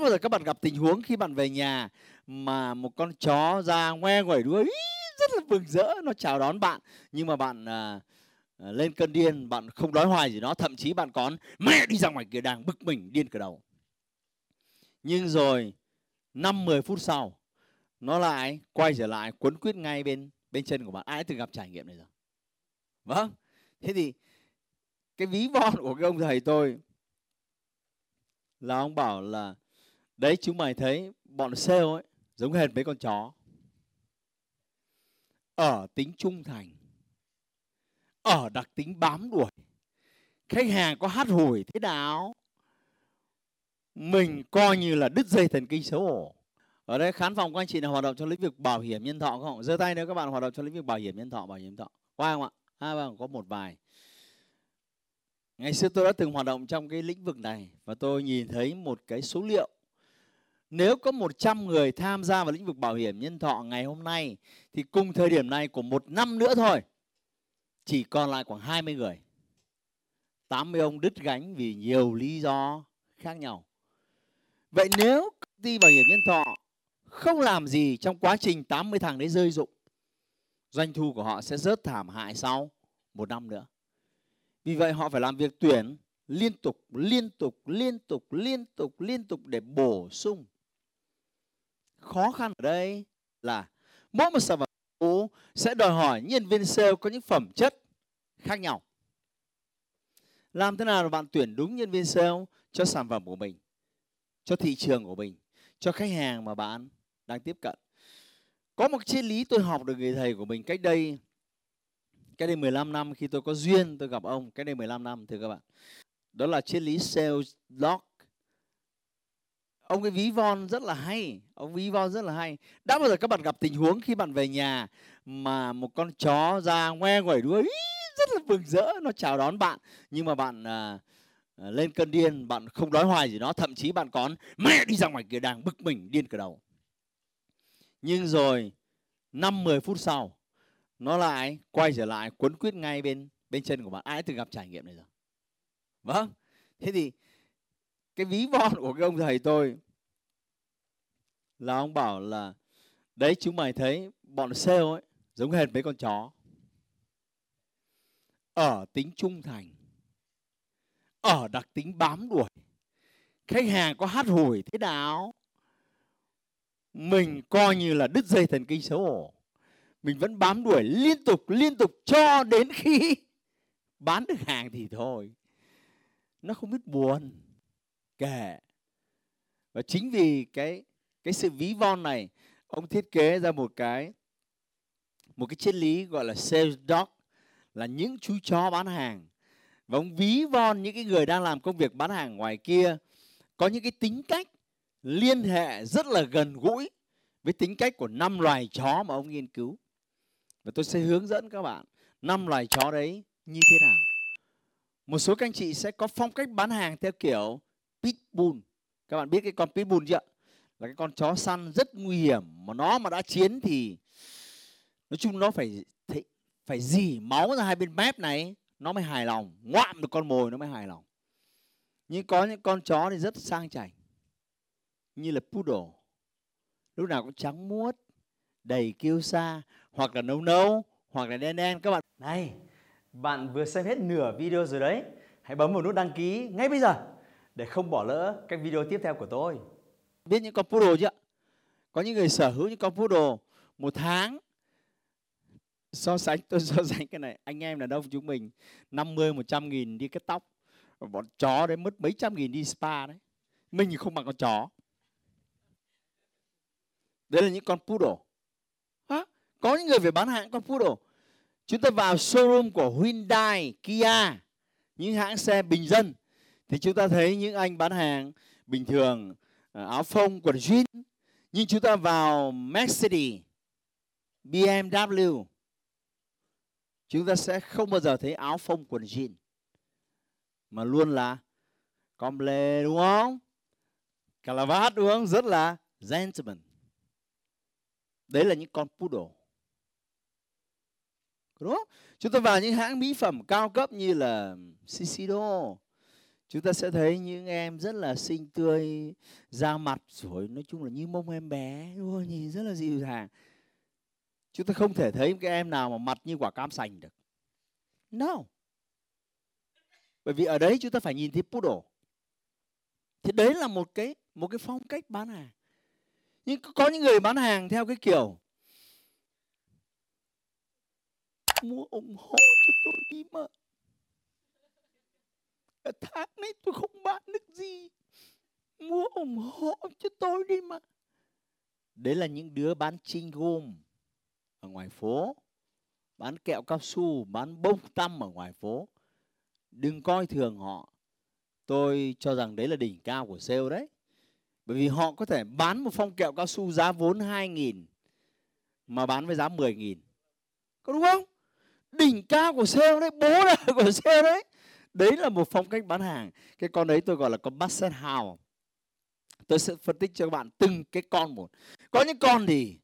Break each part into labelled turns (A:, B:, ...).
A: Đã bao giờ các bạn gặp tình huống khi bạn về nhà mà một con chó ra ngoe ngoẩy đuôi rất là mừng rỡ nó chào đón bạn nhưng mà bạn à, à lên cơn điên bạn không đói hoài gì nó thậm chí bạn còn mẹ đi ra ngoài kia đang bực mình điên cả đầu. Nhưng rồi năm 10 phút sau nó lại quay trở lại quấn quýt ngay bên bên chân của bạn. Ai từng gặp trải nghiệm này rồi? Vâng. Thế thì cái ví von của cái ông thầy tôi là ông bảo là đấy, chúng mày thấy bọn sale ấy giống hệt mấy con chó. Ở tính trung thành, ở đặc tính bám đuổi. Khách hàng có hát hủi thế nào? Mình coi như là đứt dây thần kinh xấu hổ. Ở đây, khán phòng của anh chị nào hoạt động trong lĩnh vực bảo hiểm nhân thọ không? Giơ tay nếu các bạn hoạt động trong lĩnh vực bảo hiểm nhân thọ, bảo hiểm nhân thọ. Qua không ạ? Hai bạn có một vài. Ngày xưa tôi đã từng hoạt động trong cái lĩnh vực này và tôi nhìn thấy một cái số liệu nếu có 100 người tham gia vào lĩnh vực bảo hiểm nhân thọ ngày hôm nay thì cùng thời điểm này của một năm nữa thôi chỉ còn lại khoảng 20 người. 80 ông đứt gánh vì nhiều lý do khác nhau. Vậy nếu công ty bảo hiểm nhân thọ không làm gì trong quá trình 80 thằng đấy rơi dụng, doanh thu của họ sẽ rớt thảm hại sau một năm nữa. Vì vậy họ phải làm việc tuyển liên tục, liên tục, liên tục, liên tục, liên tục để bổ sung khó khăn ở đây là mỗi một sản phẩm cũ sẽ đòi hỏi nhân viên sale có những phẩm chất khác nhau. Làm thế nào để bạn tuyển đúng nhân viên sale cho sản phẩm của mình, cho thị trường của mình, cho khách hàng mà bạn đang tiếp cận. Có một triết lý tôi học được người thầy của mình cách đây cách đây 15 năm khi tôi có duyên tôi gặp ông cách đây 15 năm thưa các bạn. Đó là triết lý sales lock ông cái ví von rất là hay ông ví von rất là hay. Đã bao giờ các bạn gặp tình huống khi bạn về nhà mà một con chó ra ngoe ngoẩy đuôi rất là mừng rỡ nó chào đón bạn nhưng mà bạn à, à lên cơn điên bạn không đói hoài gì nó thậm chí bạn còn mẹ đi ra ngoài kia đang bực mình điên cả đầu. Nhưng rồi năm 10 phút sau nó lại quay trở lại quấn quýt ngay bên bên chân của bạn. Ai từng gặp trải nghiệm này rồi? Vâng. Thế thì cái ví von của cái ông thầy tôi là ông bảo là, đấy, chúng mày thấy bọn sale ấy giống hệt mấy con chó. Ở tính trung thành, ở đặc tính bám đuổi. Khách hàng có hát hủi thế nào? Mình coi như là đứt dây thần kinh xấu hổ. Mình vẫn bám đuổi liên tục liên tục cho đến khi bán được hàng thì thôi. Nó không biết buồn kể. Và chính vì cái cái sự ví von này, ông thiết kế ra một cái một cái triết lý gọi là sales dog là những chú chó bán hàng. Và ông ví von những cái người đang làm công việc bán hàng ngoài kia, có những cái tính cách liên hệ rất là gần gũi với tính cách của năm loài chó mà ông nghiên cứu. Và tôi sẽ hướng dẫn các bạn năm loài chó đấy như thế nào. Một số các anh chị sẽ có phong cách bán hàng theo kiểu pitbull. Các bạn biết cái con pitbull chưa là cái con chó săn rất nguy hiểm. Mà nó mà đã chiến thì nói chung nó phải thấy, phải dì máu ra hai bên mép này nó mới hài lòng. Ngoạm được con mồi nó mới hài lòng. Nhưng có những con chó thì rất sang chảnh như là poodle. Lúc nào cũng trắng muốt đầy kiêu sa hoặc là nâu nâu hoặc là đen đen các bạn.
B: Này bạn vừa xem hết nửa video rồi đấy. Hãy bấm vào nút đăng ký ngay bây giờ để không bỏ lỡ các video tiếp theo của tôi.
A: Biết những con poodle chưa? Có những người sở hữu những con poodle một tháng. So sánh, tôi so sánh cái này, anh em là ông chúng mình 50 100 nghìn đi cắt tóc. Bọn chó đấy mất mấy trăm nghìn đi spa đấy. Mình không bằng con chó. Đấy là những con poodle Hả? có những người phải bán hàng con poodle chúng ta vào showroom của Hyundai, Kia. Những hãng xe bình dân thì chúng ta thấy những anh bán hàng bình thường à, áo phông, quần jean, nhưng chúng ta vào Mercedes BMW chúng ta sẽ không bao giờ thấy áo phông, quần jean, mà luôn là comble đúng không? Calavat, đúng không? Rất là gentleman. Đấy là những con poodle. Đúng không? Chúng ta vào những hãng mỹ phẩm cao cấp như là Shiseido chúng ta sẽ thấy những em rất là xinh tươi, da mặt rồi, nói chung là như mông em bé. Đúng không? nhìn rất là dịu dàng. Chúng ta không thể thấy cái em nào mà mặt như quả cam sành được. No. Bởi vì ở đấy chúng ta phải nhìn thấy poodle. Thì đấy là một cái một cái phong cách bán hàng. Nhưng có những người bán hàng theo cái kiểu, mua ủng hộ cho tôi đi mà tháng này tôi không bán được gì. Mua ủng hộ cho tôi đi mà. Đấy là những đứa bán chinh gôm ở ngoài phố, bán kẹo cao su, bán bông tăm ở ngoài phố. Đừng coi thường họ. Tôi cho rằng đấy là đỉnh cao của sale đấy. Bởi vì họ có thể bán một phong kẹo cao su giá vốn 2.000 mà bán với giá 10.000 có đúng không? Đỉnh cao của sale đấy, bố là của sale đấy đấy là một phong cách bán hàng. Cái con đấy tôi gọi là con basset house. Tôi sẽ phân tích cho các bạn từng cái con một. Có những con thì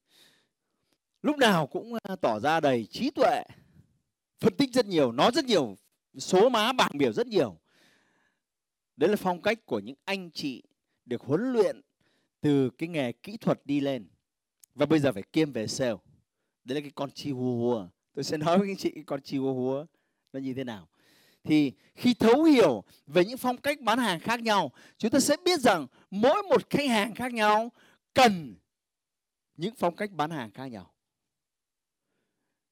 A: lúc nào cũng à, tỏ ra đầy trí tuệ, phân tích rất nhiều, nói rất nhiều, số má bảng biểu rất nhiều. Đấy là phong cách của những anh chị được huấn luyện từ cái nghề kỹ thuật đi lên. Và bây giờ phải kiêm về sale. Đấy là cái con chihuahua. Tôi sẽ nói với anh chị cái con chihuahua nó như thế nào thì khi thấu hiểu về những phong cách bán hàng khác nhau, chúng ta sẽ biết rằng mỗi một khách hàng khác nhau cần những phong cách bán hàng khác nhau.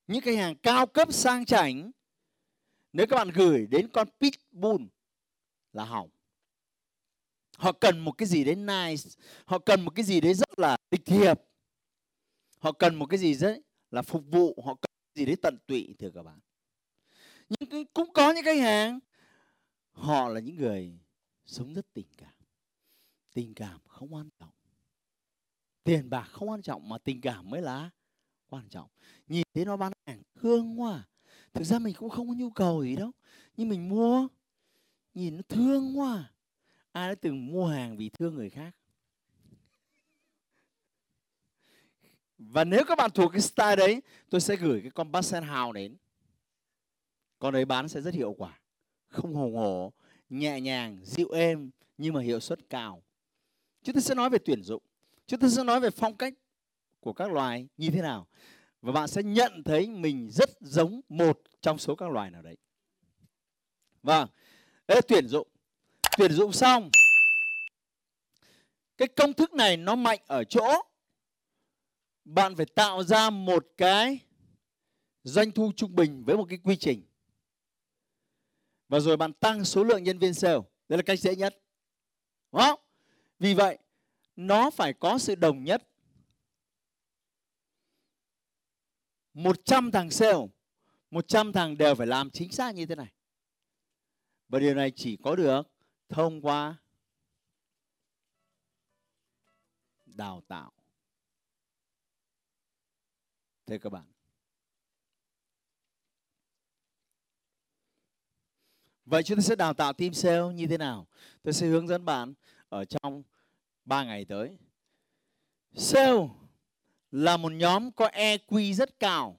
A: Những khách hàng cao cấp sang chảnh, nếu các bạn gửi đến con pitbull là hỏng. Họ cần một cái gì đấy nice, họ cần một cái gì đấy rất là lịch thiệp, họ cần một cái gì đấy là phục vụ, họ cần gì đấy tận tụy, thưa các bạn nhưng cũng có những khách hàng. Họ là những người sống rất tình cảm. Tình cảm không quan trọng. Tiền bạc không quan trọng mà tình cảm mới là quan trọng. Nhìn thấy nó bán hàng thương quá à. thực ra mình cũng không có nhu cầu gì đâu. Nhưng mình mua, nhìn nó thương quá à. ai đã từng mua hàng vì thương người khác? Và nếu các bạn thuộc cái style đấy, tôi sẽ gửi cái con Basset hào đến con đấy bán sẽ rất hiệu quả. Không hùng hổ nhẹ nhàng, dịu êm, nhưng mà hiệu suất cao. Chúng ta sẽ nói về tuyển dụng. Chúng ta sẽ nói về phong cách của các loài như thế nào. Và bạn sẽ nhận thấy mình rất giống một trong số các loài nào đấy. Vâng. Đấy là tuyển dụng. Tuyển dụng xong, cái công thức này nó mạnh ở chỗ bạn phải tạo ra một cái doanh thu trung bình với một cái quy trình và rồi bạn tăng số lượng nhân viên sale. Đây là cách dễ nhất. Đúng không? Vì vậy, nó phải có sự đồng nhất. 100 thằng sale 100 thằng đều phải làm chính xác như thế này. Và điều này chỉ có được thông qua đào tạo. Thưa các bạn vậy chúng ta sẽ đào tạo team sale như thế nào? Tôi sẽ hướng dẫn bạn ở trong 3 ngày tới. Sale là một nhóm có EQ rất cao.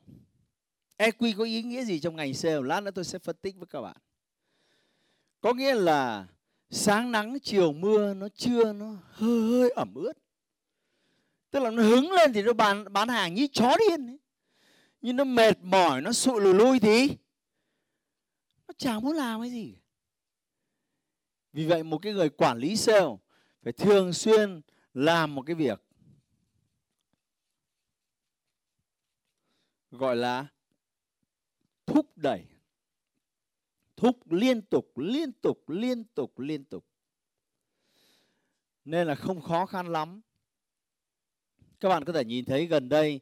A: EQ có ý nghĩa gì trong ngành sale? Lát nữa tôi sẽ phân tích với các bạn. Có nghĩa là sáng nắng, chiều mưa, nó chưa nó hơi hơi ẩm ướt. Tức là nó hứng lên thì nó bán bán hàng như chó điên ấy. nhưng nó mệt mỏi, nó sụi lùi lui thì nó chẳng muốn làm cái gì. Vì vậy một cái người quản lý sale phải thường xuyên làm một cái việc gọi là thúc đẩy, thúc liên tục liên tục liên tục liên tục. Nên là không khó khăn lắm. Các bạn có thể nhìn thấy gần đây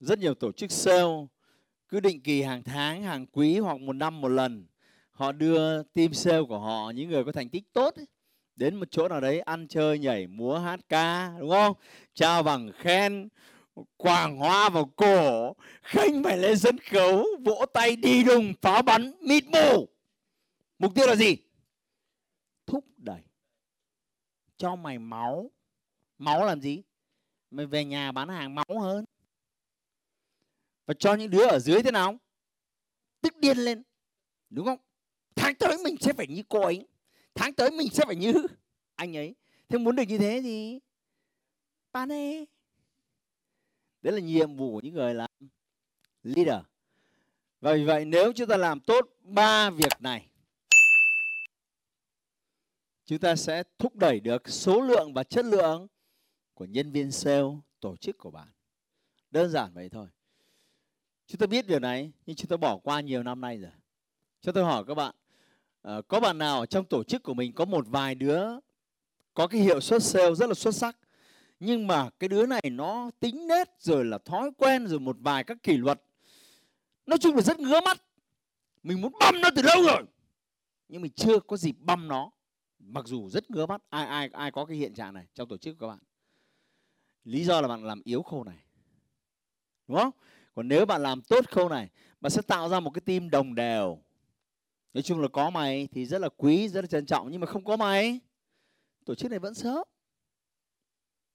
A: rất nhiều tổ chức sale cứ định kỳ hàng tháng, hàng quý hoặc một năm một lần họ đưa team sale của họ những người có thành tích tốt ấy, đến một chỗ nào đấy ăn chơi nhảy múa hát ca đúng không? Trao bằng khen quàng hoa vào cổ khanh phải lên sân khấu vỗ tay đi đùng pháo bắn mịt mù. Mục tiêu là gì? Thúc đẩy. Cho mày máu. Máu làm gì? Mày về nhà bán hàng máu hơn. Và cho những đứa ở dưới thế nào? Tức điên lên. Đúng không? Mình sẽ phải như cô ấy. Tháng tới mình sẽ phải như anh ấy. Thế muốn được như thế thì bạn ấy đấy là nhiệm vụ của những người làm leader. Và vì vậy nếu chúng ta làm tốt ba việc này, chúng ta sẽ thúc đẩy được số lượng và chất lượng của nhân viên sale, tổ chức của bạn. Đơn giản vậy thôi. Chúng ta biết điều này, nhưng chúng ta bỏ qua nhiều năm nay rồi. Cho tôi hỏi các bạn à, có bạn nào trong tổ chức của mình có một vài đứa có cái hiệu suất sale rất là xuất sắc nhưng mà cái đứa này nó tính nết rồi là thói quen rồi một vài các kỷ luật. Nói chung là rất ngứa mắt. Mình muốn băm nó từ lâu rồi nhưng mình chưa có dịp băm nó. Mặc dù rất ngứa mắt. Ai ai ai có cái hiện trạng này trong tổ chức của các bạn? Lý do là bạn làm yếu khâu này đúng không? Còn nếu bạn làm tốt khâu này bạn sẽ tạo ra một cái team đồng đều nói chung là có mày thì rất là quý, rất là trân trọng, nhưng mà không có mày, tổ chức này vẫn sớm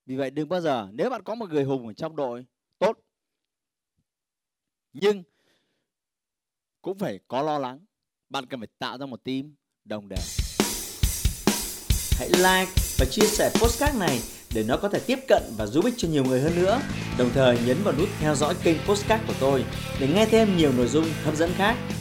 A: vì vậy đừng bao giờ, nếu bạn có một người hùng ở trong đội, tốt nhưng cũng phải có lo lắng, bạn cần phải tạo ra một team đồng đều
B: hãy like và chia sẻ postcard này để nó có thể tiếp cận và giúp ích cho nhiều người hơn nữa. Đồng thời nhấn vào nút theo dõi kênh postcard của tôi để nghe thêm nhiều nội dung hấp dẫn khác.